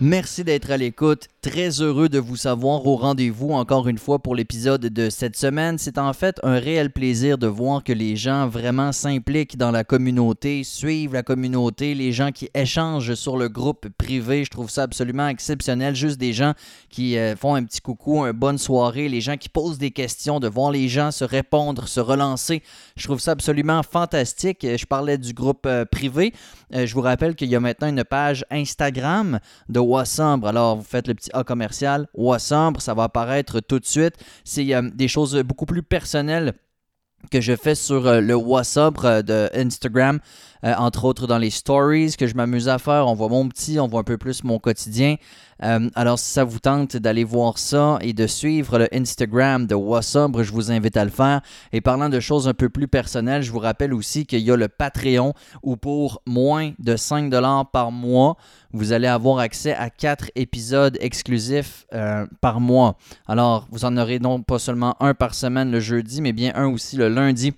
Merci d'être à l'écoute. Très heureux de vous savoir au rendez-vous encore une fois pour l'épisode de cette semaine. C'est en fait un réel plaisir de voir que les gens vraiment s'impliquent dans la communauté, suivent la communauté, les gens qui échangent sur le groupe privé. Je trouve ça absolument exceptionnel. Juste des gens qui euh, font un petit coucou, une bonne soirée, les gens qui posent des questions, de voir les gens se répondre, se relancer. Je trouve ça absolument fantastique. Je parlais du groupe euh, privé. Euh, je vous rappelle qu'il y a maintenant une page Instagram de Wassambre. Alors, vous faites le petit A commercial Wassambre, ça va apparaître tout de suite. C'est euh, des choses beaucoup plus personnelles que je fais sur euh, le WhatsApp euh, de Instagram, entre autres dans les stories que je m'amuse à faire. On voit mon petit, on voit un peu plus mon quotidien. Alors, si ça vous tente d'aller voir ça et de suivre le Instagram de WhatsApp, je vous invite à le faire. Et parlant de choses un peu plus personnelles, je vous rappelle aussi qu'il y a le Patreon où pour moins de 5$ par mois, vous allez avoir accès à quatre épisodes exclusifs euh, par mois. Alors, vous en aurez donc pas seulement un par semaine le jeudi, mais bien un aussi le lundi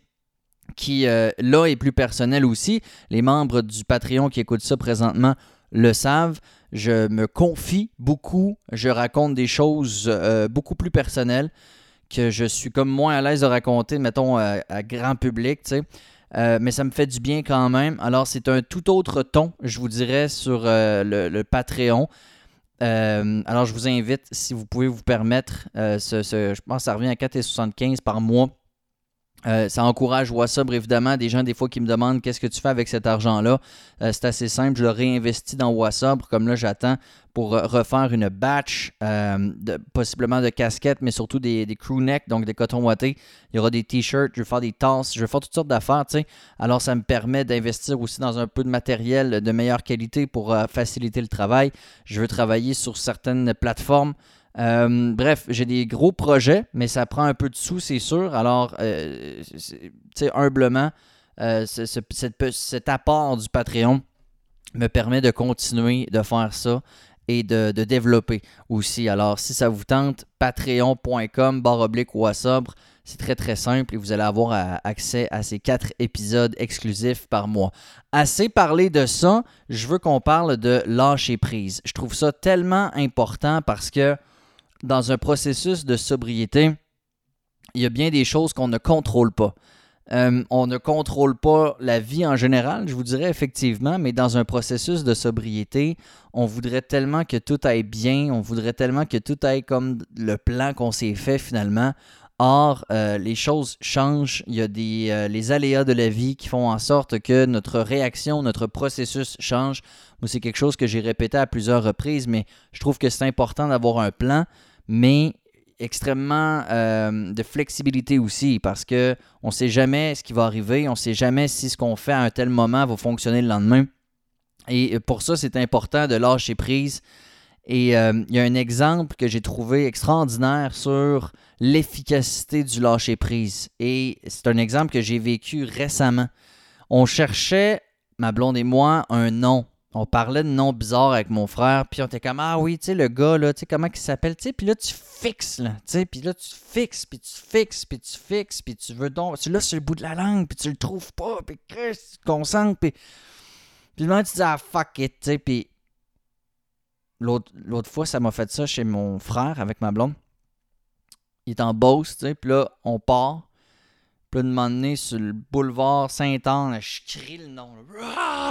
qui, euh, là, est plus personnel aussi. Les membres du Patreon qui écoutent ça présentement le savent. Je me confie beaucoup, je raconte des choses euh, beaucoup plus personnelles que je suis comme moins à l'aise de raconter, mettons, à grand public, tu. Euh, mais ça me fait du bien quand même. Alors, c'est un tout autre ton, je vous dirais, sur euh, le, Patreon. Alors, je vous invite, si vous pouvez vous permettre, ce, je pense que ça revient à 4,75 par mois. Ça encourage WhatsApp, évidemment. Des gens, des fois, qui me demandent qu'est-ce que tu fais avec cet argent-là. c'est assez simple. Je le réinvestis dans WhatsApp. Comme là, j'attends pour refaire une batch, euh, possiblement de casquettes, mais surtout des, crew neck, donc des cotons wattés. Il y aura des t-shirts, je vais faire des tasses, je vais faire toutes sortes d'affaires. Alors, ça me permet d'investir aussi dans un peu de matériel de meilleure qualité pour euh, faciliter le travail. Je veux travailler sur certaines plateformes. Euh, bref, j'ai des gros projets, mais ça prend un peu de sous, c'est sûr. Alors, tu sais, humblement, cet apport du Patreon me permet de continuer de faire ça et de, développer aussi. Alors, si ça vous tente, patreon.com barre oblique C'est très très simple et vous allez avoir euh, accès à ces quatre épisodes exclusifs par mois. Assez parlé de ça, je veux qu'on parle de lâcher prise. Je trouve ça tellement important parce que dans un processus de sobriété, il y a bien des choses qu'on ne contrôle pas. Euh, on ne contrôle pas la vie en général, je vous dirais effectivement, mais dans un processus de sobriété, on voudrait tellement que tout aille bien, on voudrait tellement que tout aille comme le plan qu'on s'est fait finalement. Or, euh, les choses changent. Il y a des, euh, les aléas de la vie qui font en sorte que notre réaction, notre processus change. Moi, c'est quelque chose que j'ai répété à plusieurs reprises, mais je trouve que c'est important d'avoir un plan. Mais extrêmement euh, de flexibilité aussi parce que on sait jamais ce qui va arriver, on sait jamais si ce qu'on fait à un tel moment va fonctionner le lendemain. Et pour ça, c'est important de lâcher prise. Et euh, il y a un exemple que j'ai trouvé extraordinaire sur l'efficacité du lâcher prise. Et c'est un exemple que j'ai vécu récemment. On cherchait, ma blonde et moi, un nom on parlait de noms bizarres avec mon frère, puis on était comme Ah oui, tu sais, le gars, là, tu sais, comment il s'appelle, tu sais, puis là, tu fixes, là, tu sais, puis là, tu fixes, puis tu fixes, puis tu fixes, puis tu veux donc, tu l'as sur le bout de la langue, puis tu le trouves pas, puis tu te concentres, puis. Puis moment, tu dis Ah fuck it, tu sais, puis. L'autre fois, ça m'a fait ça chez mon frère avec ma blonde. Il est en boss, tu sais, puis là, on part. Puis de m'emmener sur le boulevard Saint-Anne, je crie le nom.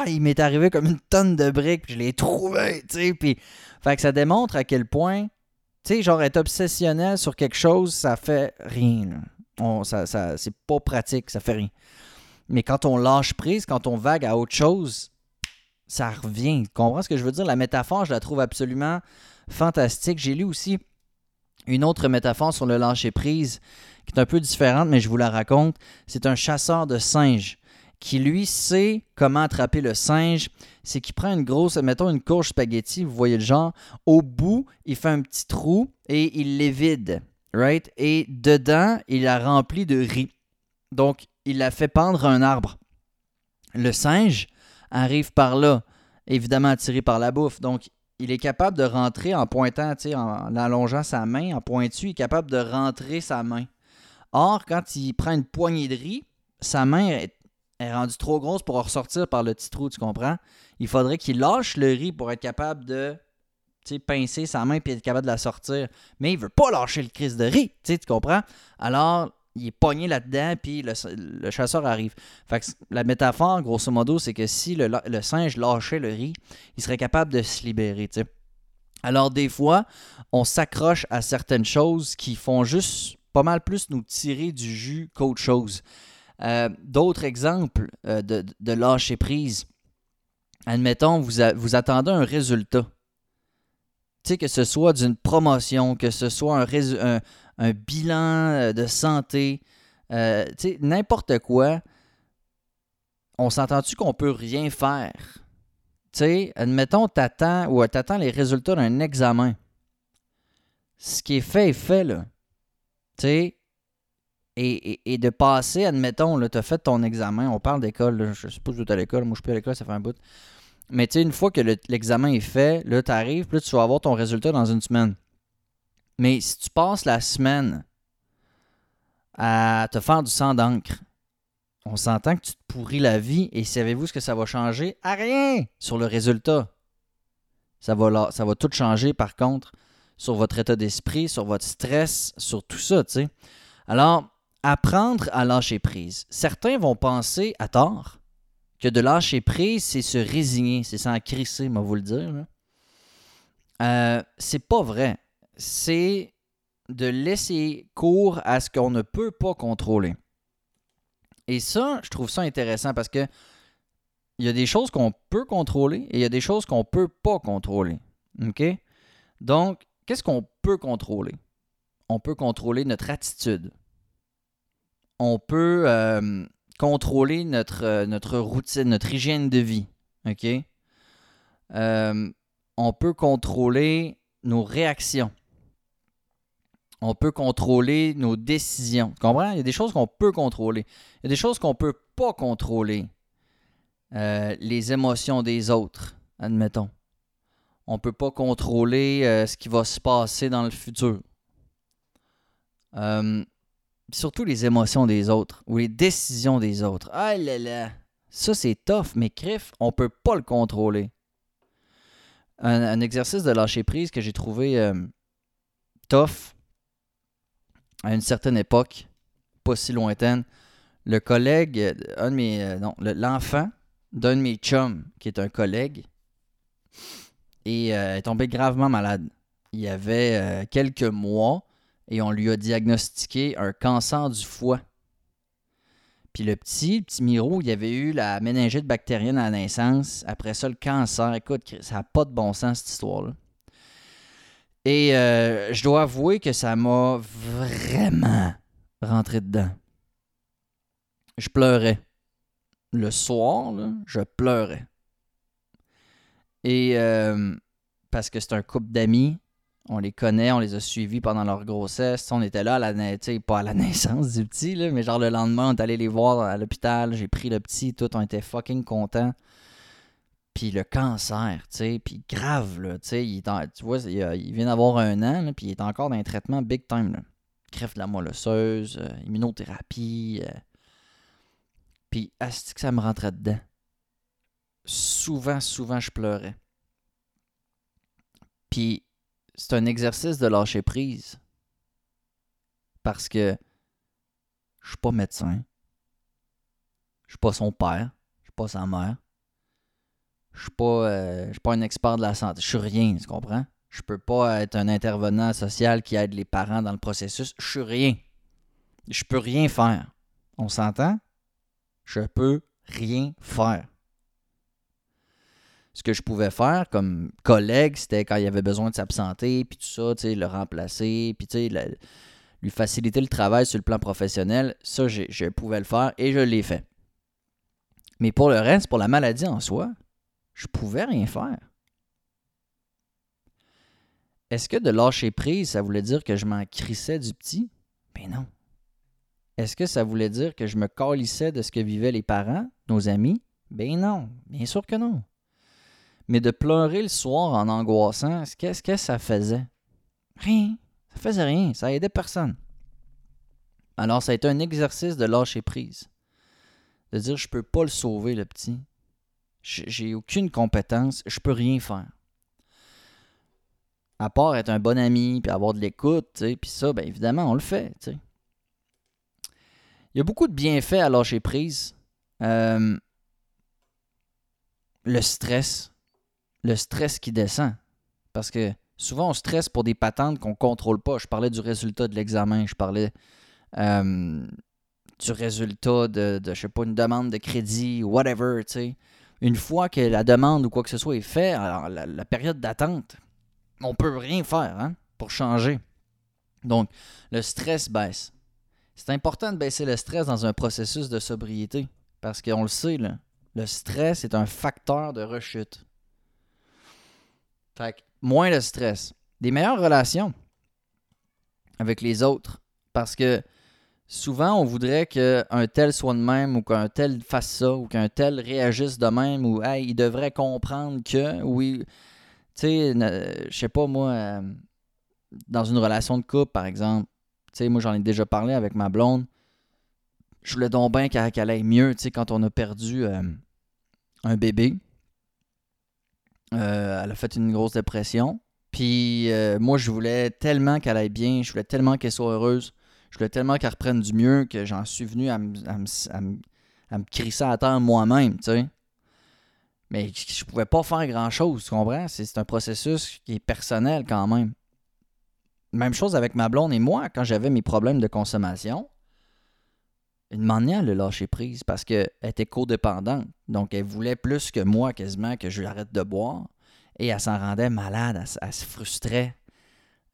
Il m'est arrivé comme une tonne de briques, puis je l'ai trouvé, tu sais. Puis, fait que ça démontre à quel point, tu sais, genre être obsessionnel sur quelque chose, ça fait rien. On, ça, ça, c'est pas pratique, ça fait rien. Mais quand on lâche prise, quand on vague à autre chose, ça revient. Tu comprends ce que je veux dire? La métaphore, je la trouve absolument fantastique. J'ai lu aussi une autre métaphore sur le lâcher prise qui est un peu différente, mais je vous la raconte. C'est un chasseur de singes qui, lui, sait comment attraper le singe. C'est qu'il prend une grosse, mettons une courge spaghetti, vous voyez le genre. Au bout, il fait un petit trou et il les vide. Right? Et dedans, il la rempli de riz. Donc, il la fait pendre à un arbre. Le singe arrive par là, évidemment attiré par la bouffe. Donc, il est capable de rentrer en pointant, en allongeant sa main, en pointu, il est capable de rentrer sa main. Or, quand il prend une poignée de riz, sa main est rendue trop grosse pour ressortir par le petit trou, tu comprends? Il faudrait qu'il lâche le riz pour être capable de pincer sa main et être capable de la sortir. Mais il veut pas lâcher le crise de riz, tu comprends? Alors, il est pogné là-dedans, puis le, chasseur arrive. La métaphore, grosso modo, c'est que si le, singe lâchait le riz, il serait capable de se libérer, Alors, des fois, on s'accroche à certaines choses qui font juste pas mal plus nous tirer du jus qu'autre chose. Euh, d'autres exemples euh, de, lâcher prise. Admettons, vous, vous attendez un résultat. Que ce soit d'une promotion, que ce soit un, un, bilan euh, de santé, sais, n'importe quoi. On s'entend-tu qu'on peut rien faire? Admettons, t'attends ou t'attends les résultats d'un examen. Ce qui est fait est fait, là. Et, de passer, admettons, tu as fait ton examen, on parle d'école, je suppose que tu à l'école, moi je suis plus à l'école, ça fait un bout. Mais tu sais, une fois que l'examen est fait, là, tu arrives, puis tu vas avoir ton résultat dans une semaine. Mais si tu passes la semaine à te faire du sang d'encre, on s'entend que tu te pourris la vie et savez-vous ce que ça va changer? À rien sur le résultat. Ça va, ça va tout changer par contre sur votre état d'esprit, sur votre stress, sur tout ça, tu sais. Alors, apprendre à lâcher prise. Certains vont penser, à tort, que de lâcher prise, c'est se résigner, c'est s'en crisser, moi vous le dire. Euh, c'est pas vrai. C'est de laisser cours à ce qu'on ne peut pas contrôler. Et ça, je trouve ça intéressant parce que il y a des choses qu'on peut contrôler et il y a des choses qu'on ne peut pas contrôler. OK? Donc, qu'est-ce qu'on peut contrôler? On peut contrôler notre attitude on peut euh, contrôler notre, euh, notre routine, notre hygiène de vie. OK? Euh, on peut contrôler nos réactions. On peut contrôler nos décisions. Tu comprends? Il y a des choses qu'on peut contrôler. Il y a des choses qu'on ne peut pas contrôler. les émotions des autres, admettons. On ne peut pas contrôler ce qui va se passer dans le futur surtout les émotions des autres ou les décisions des autres. Ah là là, ça c'est tough, mais crif, on peut pas le contrôler. Un, exercice de lâcher prise que j'ai trouvé euh, tough à une certaine époque, pas si lointaine. Le collègue, euh, un de mes, euh, l'enfant d'un de mes chums, qui est un collègue, et, est tombé gravement malade. Il y avait quelques mois, et on lui a diagnostiqué un cancer du foie. Puis le petit, le petit Miro, il avait eu la méningite bactérienne à la naissance. Après ça, le cancer. Écoute, ça n'a pas de bon sens, cette histoire-là. Et euh, je dois avouer que ça m'a vraiment rentré dedans. Je pleurais. Le soir, je pleurais. Et euh, parce que c'est un couple d'amis on les connaît, on les a suivis pendant leur grossesse. On était là, à la, pas à la naissance du petit, mais genre le lendemain, on est allé les voir à l'hôpital. J'ai pris le petit, tout, on était fucking contents. Puis le cancer, tu sais, puis grave, là, tu sais, il, tu vois, il, vient d'avoir un an, puis il est encore dans un traitement big time, là. Crève de la moelle osseuse, euh, immunothérapie. Euh. Puis, est-ce que ça me rentrait dedans? Souvent, souvent, je pleurais. Puis, c'est un exercice de lâcher prise. Parce que je suis pas médecin. Je suis pas son père. Je suis pas sa mère. Je suis pas, euh, suis pas un expert de la santé. Je suis rien, tu comprends? Je peux pas être un intervenant social qui aide les parents dans le processus. Je suis rien. Je peux rien faire. On s'entend? Je peux rien faire ce que je pouvais faire comme collègue, c'était quand il avait besoin de s'absenter, puis tout ça, tu sais, le remplacer, puis tu sais, lui faciliter le travail sur le plan professionnel. Ça, je pouvais le faire et je l'ai fait. Mais pour le reste, pour la maladie en soi, je pouvais rien faire. Est-ce que de lâcher prise, ça voulait dire que je m'en crissais du petit? Ben non. Est-ce que ça voulait dire que je me calissais de ce que vivaient les parents, nos amis? Ben non, bien sûr que non. Mais de pleurer le soir en angoissant, qu'est-ce que ça faisait? Rien. Ça faisait rien. Ça aidait personne. Alors, ça a été un exercice de lâcher prise. De dire je peux pas le sauver, le petit. J'ai aucune compétence, je peux rien faire. À part être un bon ami, puis avoir de l'écoute, puis ça, bien évidemment, on le fait. Il y a beaucoup de bienfaits à lâcher prise. Euh, le stress. Le stress qui descend. Parce que souvent, on stresse pour des patentes qu'on ne contrôle pas. Je parlais du résultat de l'examen. Je parlais euh, du résultat de, de, je sais pas, une demande de crédit, whatever, tu sais. Une fois que la demande ou quoi que ce soit est fait, alors la, période d'attente, on peut rien faire hein, pour changer. Donc, le stress baisse. C'est important de baisser le stress dans un processus de sobriété. Parce qu'on le sait, le stress est un facteur de rechute. Fait que, moins de stress. Des meilleures relations avec les autres. Parce que souvent, on voudrait qu'un tel soit de même ou qu'un tel fasse ça ou qu'un tel réagisse de même ou hey, il devrait comprendre que, oui, tu sais, je sais pas moi, euh, dans une relation de couple, par exemple, sais, moi, j'en ai déjà parlé avec ma blonde. Je voulais donc bien qu'elle aille mieux, tu sais, quand on a perdu euh, un bébé. Euh, elle a fait une grosse dépression. Puis moi, je voulais tellement qu'elle aille bien, je voulais tellement qu'elle soit heureuse, je voulais tellement qu'elle reprenne du mieux que j'en suis venu à, me, à, crisser à terre moi-même, tu sais. Mais je pouvais pas faire grand-chose, tu comprends? C'est un processus qui est personnel quand même. Même chose avec ma blonde et moi, quand j'avais mes problèmes de consommation, une manière le lâcher prise parce qu'elle était codépendante. Donc, elle voulait plus que moi quasiment que je l'arrête de boire. Et elle s'en rendait malade, elle, se frustrait.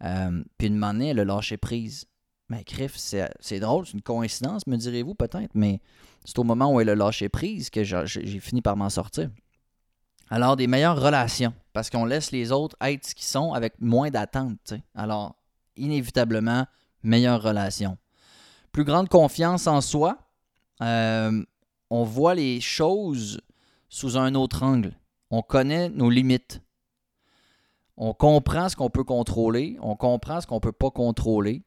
Euh, puis une manière, elle a lâché prise. Mais Criff, c'est drôle, c'est une coïncidence, me direz-vous peut-être, mais c'est au moment où elle a lâché prise que j'ai fini par m'en sortir. Alors, des meilleures relations, parce qu'on laisse les autres être ce qu'ils sont avec moins d'attente. Alors, inévitablement meilleure relation. Plus grande confiance en soi. Euh, on voit les choses sous un autre angle. On connaît nos limites. On comprend ce qu'on peut contrôler. On comprend ce qu'on ne peut pas contrôler.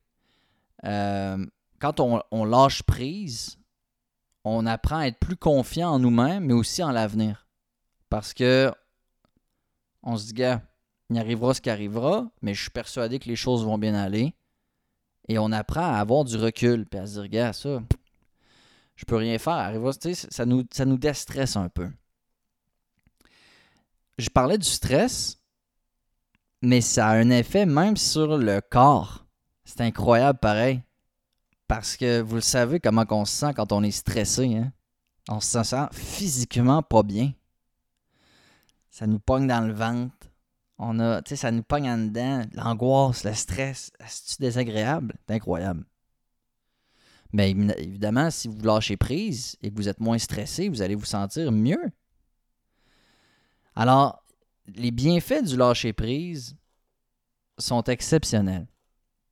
Euh, quand on, lâche prise, on apprend à être plus confiant en nous-mêmes, mais aussi en l'avenir. Parce que on se dit, gars, il arrivera ce qui arrivera, mais je suis persuadé que les choses vont bien aller. Et on apprend à avoir du recul, puis à se dire, regarde, ça, je peux rien faire. Ça, nous, ça nous déstresse un peu. Je parlais du stress, mais ça a un effet même sur le corps. C'est incroyable pareil. Parce que vous le savez comment on se sent quand on est stressé. Hein? On se sent physiquement pas bien. Ça nous pogne dans le ventre. On a, ça nous pogne en dedans. L'angoisse, le stress, c'est désagréable? C'est incroyable. Mais évidemment, si vous lâchez prise et que vous êtes moins stressé, vous allez vous sentir mieux. Alors, les bienfaits du lâcher prise sont exceptionnels.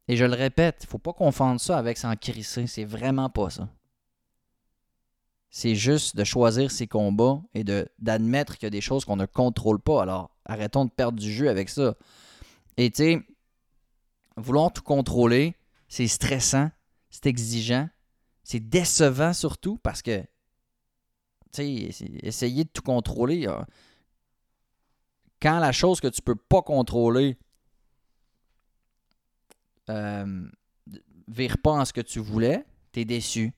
Et je le répète, il ne faut pas confondre ça avec s'en crisser. C'est vraiment pas ça. C'est juste de choisir ses combats et d'admettre qu'il y a des choses qu'on ne contrôle pas. Alors, arrêtons de perdre du jeu avec ça. Et tu sais, vouloir tout contrôler, c'est stressant, c'est exigeant, c'est décevant surtout parce que, tu sais, essayer de tout contrôler, quand la chose que tu peux pas contrôler euh, vire pas en ce que tu voulais, tu déçu.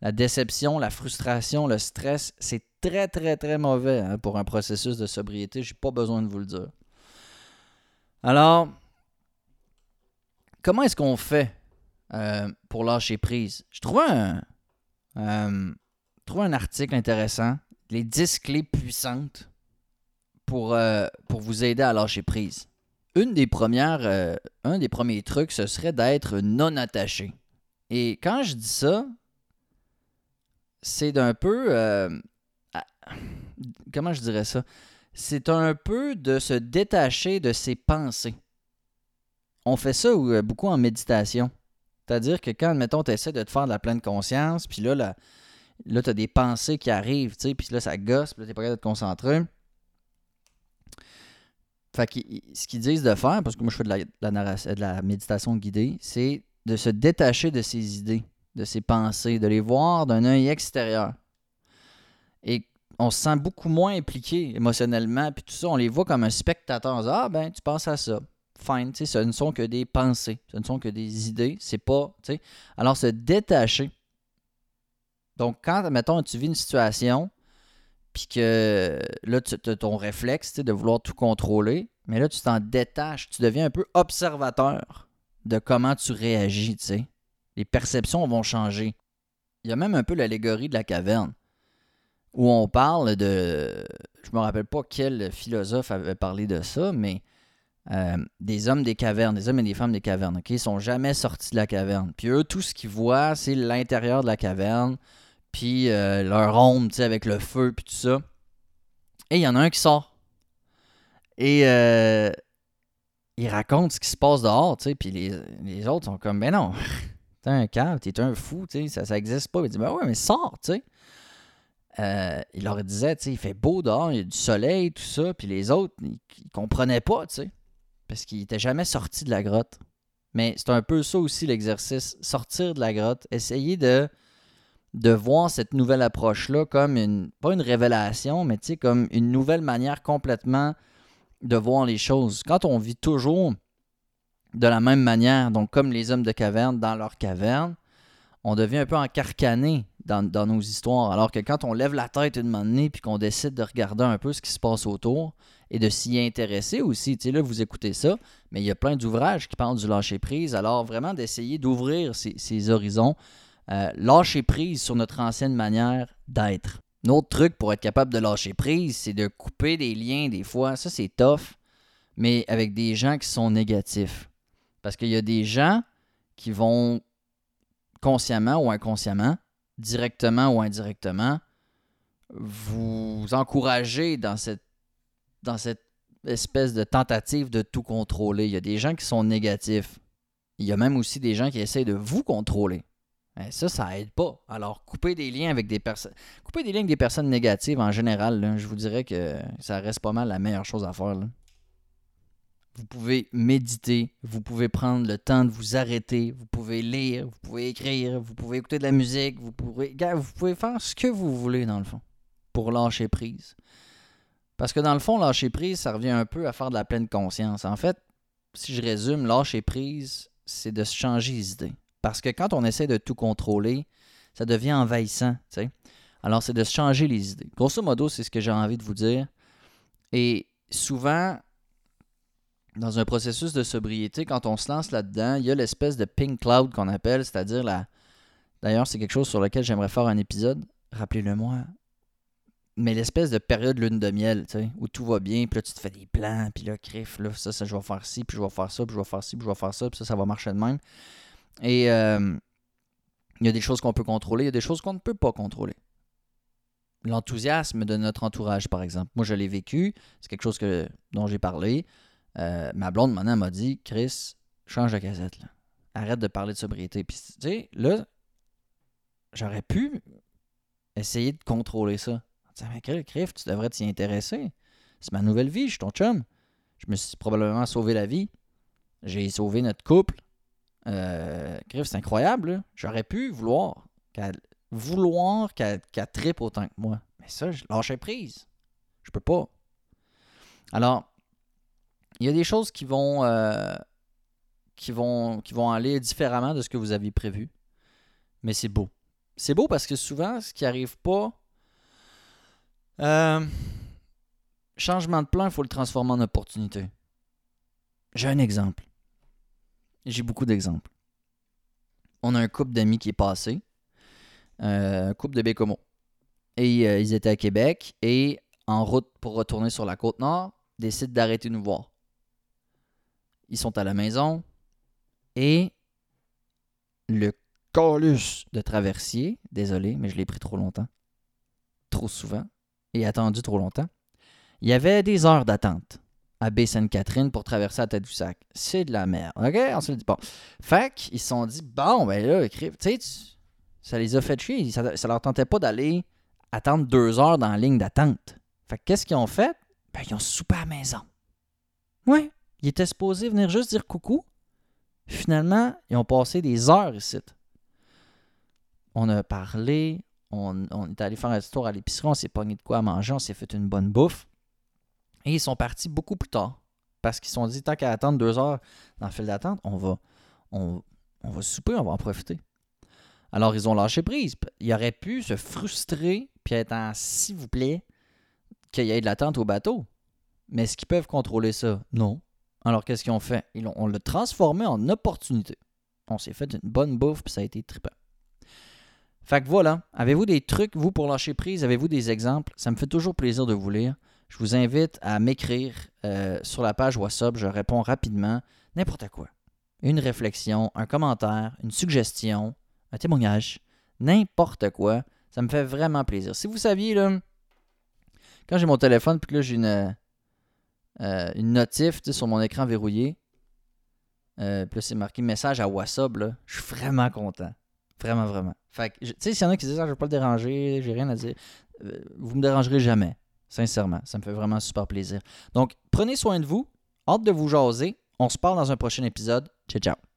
La déception, la frustration, le stress, c'est très, très, très mauvais hein, pour un processus de sobriété. J'ai pas besoin de vous le dire. Alors, comment est-ce qu'on fait euh, pour lâcher prise? Je trouve un, euh, un article intéressant, les 10 clés puissantes pour vous aider à lâcher prise. Une des premières, un des premiers trucs, ce serait d'être non attaché. Et quand je dis ça, c'est d'un peu. Euh, comment je dirais ça? C'est un peu de se détacher de ses pensées. On fait ça euh, beaucoup en méditation. C'est-à-dire que quand, mettons, tu essaies de te faire de la pleine conscience, puis là, là, tu as des pensées qui arrivent, puis là, ça gosse, puis là, tu pas capable de te concentrer. Fait ce qu'ils disent de faire, parce que moi, je fais de la, de la méditation guidée, c'est de se détacher de ses idées de ses pensées, de les voir d'un œil extérieur. Et on se sent beaucoup moins impliqué émotionnellement, puis tout ça, on les voit comme un spectateur. On dit, ah ben, tu penses à ça. Fine, tu sais, ce ne sont que des pensées, ce ne sont que des idées, c'est pas, tu sais. Alors, se détacher. Donc, quand, mettons, tu vis une situation, puis que là, tu as ton réflexe de vouloir tout contrôler, mais là, tu t'en détaches, tu deviens un peu observateur de comment tu réagis, tu sais. Les perceptions vont changer. Il y a même un peu l'allégorie de la caverne, où on parle de... Je me rappelle pas quel philosophe avait parlé de ça, mais euh, des hommes des cavernes, des hommes et des femmes des cavernes, OK? Ils sont jamais sortis de la caverne. Puis eux, tout ce qu'ils voient, c'est l'intérieur de la caverne, puis euh, leur ombre, tu sais, avec le feu, puis tout ça. Et il y en a un qui sort. Et euh, il raconte ce qui se passe dehors, tu sais, puis les, autres sont comme, ben non, t'es un cave, t'es un fou, tu sais, ça, ça pas. Il dit, ben ouais, mais sors, tu sais. Euh, il leur disait, tu sais, il fait beau dehors, il y a du soleil, tout ça, puis les autres, ils, comprenaient pas, tu sais, parce qu'ils n'étaient jamais sortis de la grotte. Mais c'est un peu ça aussi l'exercice, sortir de la grotte, essayer de de voir cette nouvelle approche-là comme une, pas une révélation, mais comme une nouvelle manière complètement de voir les choses. Quand on vit toujours de la même manière, donc comme les hommes de caverne dans leur caverne, on devient un peu encarcané dans, dans nos histoires. Alors que quand on lève la tête une moment puis qu'on décide de regarder un peu ce qui se passe autour et de s'y intéresser aussi, tu sais, là, vous écoutez ça, mais il y a plein d'ouvrages qui parlent du lâcher-prise. Alors vraiment d'essayer d'ouvrir ces horizons euh, lâcher prise sur notre ancienne manière d'être. Un autre truc pour être capable de lâcher prise, c'est de couper des liens des fois. Ça, c'est tough, mais avec des gens qui sont négatifs. Parce qu'il y a des gens qui vont consciemment ou inconsciemment, directement ou indirectement, vous encourager dans cette, dans cette espèce de tentative de tout contrôler. Il y a des gens qui sont négatifs. Il y a même aussi des gens qui essayent de vous contrôler. Ben, ça, ça aide pas. Alors, couper des liens avec des personnes. Couper des liens avec des personnes négatives en général, je vous dirais que ça reste pas mal la meilleure chose à faire. Vous pouvez méditer, vous pouvez prendre le temps de vous arrêter, vous pouvez lire, vous pouvez écrire, vous pouvez écouter de la musique, vous pouvez, vous pouvez faire ce que vous voulez dans le fond pour lâcher prise. Parce que dans le fond, lâcher prise, ça revient un peu à faire de la pleine conscience. En fait, si je résume, lâcher prise, c'est de se changer les idées. Parce que quand on essaie de tout contrôler, ça devient envahissant. Alors, c'est de se changer les idées. Grosso modo, c'est ce que j'ai envie de vous dire. Et souvent, dans un processus de sobriété, quand on se lance là-dedans, il y a l'espèce de pink cloud qu'on appelle, c'est-à-dire la. D'ailleurs, c'est quelque chose sur lequel j'aimerais faire un épisode. Rappelez-le-moi. Mais l'espèce de période lune de miel, tu où tout va bien, puis là, tu te fais des plans, puis là, crif, là, ça, ça, je vais faire ci, puis je vais faire ça, puis je vais faire ci, puis je vais faire ça, puis ça, ça va marcher de même. Et euh, il y a des choses qu'on peut contrôler, il y a des choses qu'on ne peut pas contrôler. L'enthousiasme de notre entourage, par exemple. Moi, je l'ai vécu, c'est quelque chose que, dont j'ai parlé. Euh, ma blonde, maintenant, m'a dit Chris, change de cassette. Là. Arrête de parler de sobriété. Puis, tu sais, là, j'aurais pu essayer de contrôler ça. Tu mais Chris, tu devrais t'y intéresser. C'est ma nouvelle vie, je suis ton chum. Je me suis probablement sauvé la vie. J'ai sauvé notre couple. Euh, c'est incroyable. J'aurais pu vouloir qu'elle vouloir qu'elle tripe autant que moi. Mais ça, je lâchais prise. Je peux pas. Alors, il y a des choses qui vont, euh, qui vont, qui vont aller différemment de ce que vous aviez prévu. Mais c'est beau. C'est beau parce que souvent, ce qui arrive pas. Euh, changement de plan, il faut le transformer en opportunité. J'ai un exemple. J'ai beaucoup d'exemples. On a un couple d'amis qui est passé, euh, un couple de Bécomo. Et euh, ils étaient à Québec et en route pour retourner sur la côte nord, décident d'arrêter nous voir. Ils sont à la maison et le colus de traversier, désolé, mais je l'ai pris trop longtemps, trop souvent et attendu trop longtemps. Il y avait des heures d'attente à Baie-Sainte-Catherine pour traverser la tête. C'est de la merde. OK? On se le dit pas. Fait qu'ils se sont dit, bon, ben là, tu sais, ça les a fait chier. Ça, ça leur tentait pas d'aller attendre deux heures dans la ligne d'attente. Fait que qu'est-ce qu'ils ont fait? Ben, ils ont soupé à la maison. Ouais. Ils étaient supposés venir juste dire coucou. Finalement, ils ont passé des heures ici. on a parlé, on, on est allé faire un tour à l'épicerie, on s'est pogné de quoi à manger, on s'est fait une bonne bouffe. Et ils sont partis beaucoup plus tard. Parce qu'ils se sont dit, tant qu'à attendre deux heures dans le fil d'attente, on va, on, on souper, on va en profiter. Alors, ils ont lâché prise. Ils auraient pu se frustrer puis être s'il vous plaît qu'il y ait de l'attente au bateau. Mais est-ce qu'ils peuvent contrôler ça? Non. Alors, qu'est-ce qu'ils ont fait? On l'a transformé en opportunité. On s'est fait une bonne bouffe puis ça a été trippant. Fait que voilà. Avez-vous des trucs, vous, pour lâcher prise? Avez-vous des exemples? Ça me fait toujours plaisir de vous lire. Je vous invite à m'écrire euh, sur la page WhatsApp. Je réponds rapidement. N'importe quoi. Une réflexion, un commentaire, une suggestion, un témoignage, n'importe quoi. Ça me fait vraiment plaisir. Si vous saviez, quand j'ai mon téléphone, puis que là, j'ai une, euh, une notif sur mon écran verrouillé, euh, puis c'est marqué message à WhatsApp, je suis vraiment content. Vraiment, vraiment. Fait que, tu sais, s'il y en a qui disent, ah, je ne vais pas le déranger, j'ai rien à dire, vous me dérangerez jamais. Sincèrement, ça me fait vraiment super plaisir. Donc, prenez soin de vous. Hâte de vous jaser. On se parle dans un prochain épisode. Ciao, ciao.